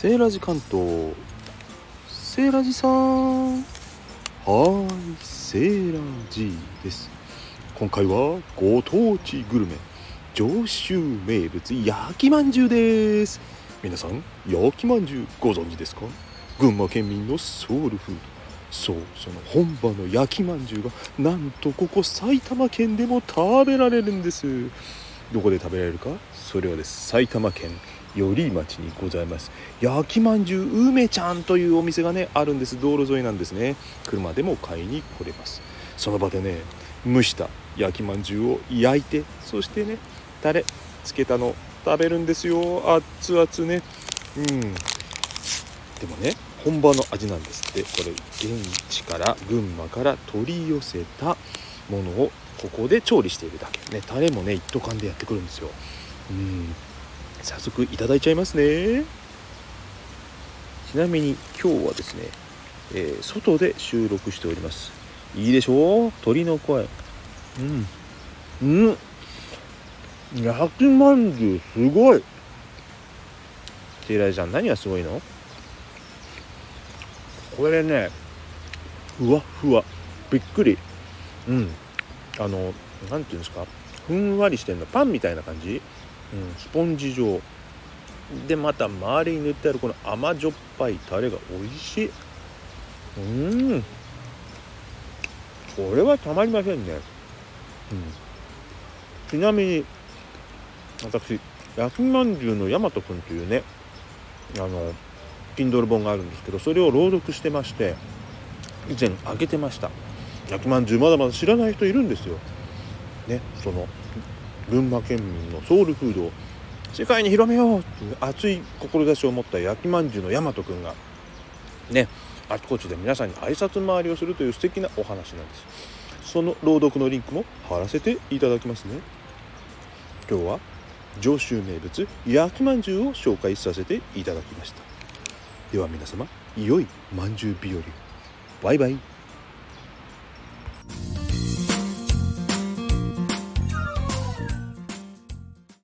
セーラジ関東セーラジさんはいセーラジです。今回はご当地グルメ上州名物焼きまんじゅうです。皆さん焼きまんじゅうご存知ですか？群馬県民のソウルフード。そうその本場の焼きまんじゅうがなんとここ埼玉県でも食べられるんです。どこで食べられるかそれはです。埼玉県寄居町にございます。焼きまんじゅう梅ちゃんというお店がねあるんです。道路沿いなんですね。車でも買いに来れます。その場でね蒸した焼きまんじゅうを焼いてそしてねタレつけたの食べるんですよ。熱々ね。うん。でもね本場の味なんですって。これ現地から群馬から取り寄せたものをここで調理しているだけ。ねタレもね一斗缶でやってくるんですよ。うん。早速いただいちゃいますね。ちなみに今日はですね、えー、外で収録しております。いいでしょう？鳥の声。うん。うん。焼きまんじゅうすごい。テイライちゃん何がすごいの？これねふわふわ。びっくり。うん。あの何ていうんですか？ふんわりしてんの？パンみたいな感じ、うん、スポンジ状。でまた周りに塗ってあるこの甘じょっぱいタレが美味しい。うん。これはたまりませんね、うん、ちなみに私焼きまんじゅうの大和くんというねあの Kindle 本があるんですけどそれを朗読してまして以前あげてました。焼きまんじゅうまだまだ知らない人いるんですよ。ねその群馬県民のソウルフードを世界に広めようっていう熱い志を持った焼きまんじゅうの大和くんがねあちこちで皆さんに挨拶回りをするという素敵なお話なんです。その朗読のリンクも貼らせていただきますね。今日は上州名物焼きまんじゅうを紹介させていただきました。では皆様良いまんじゅう日和バイバイ。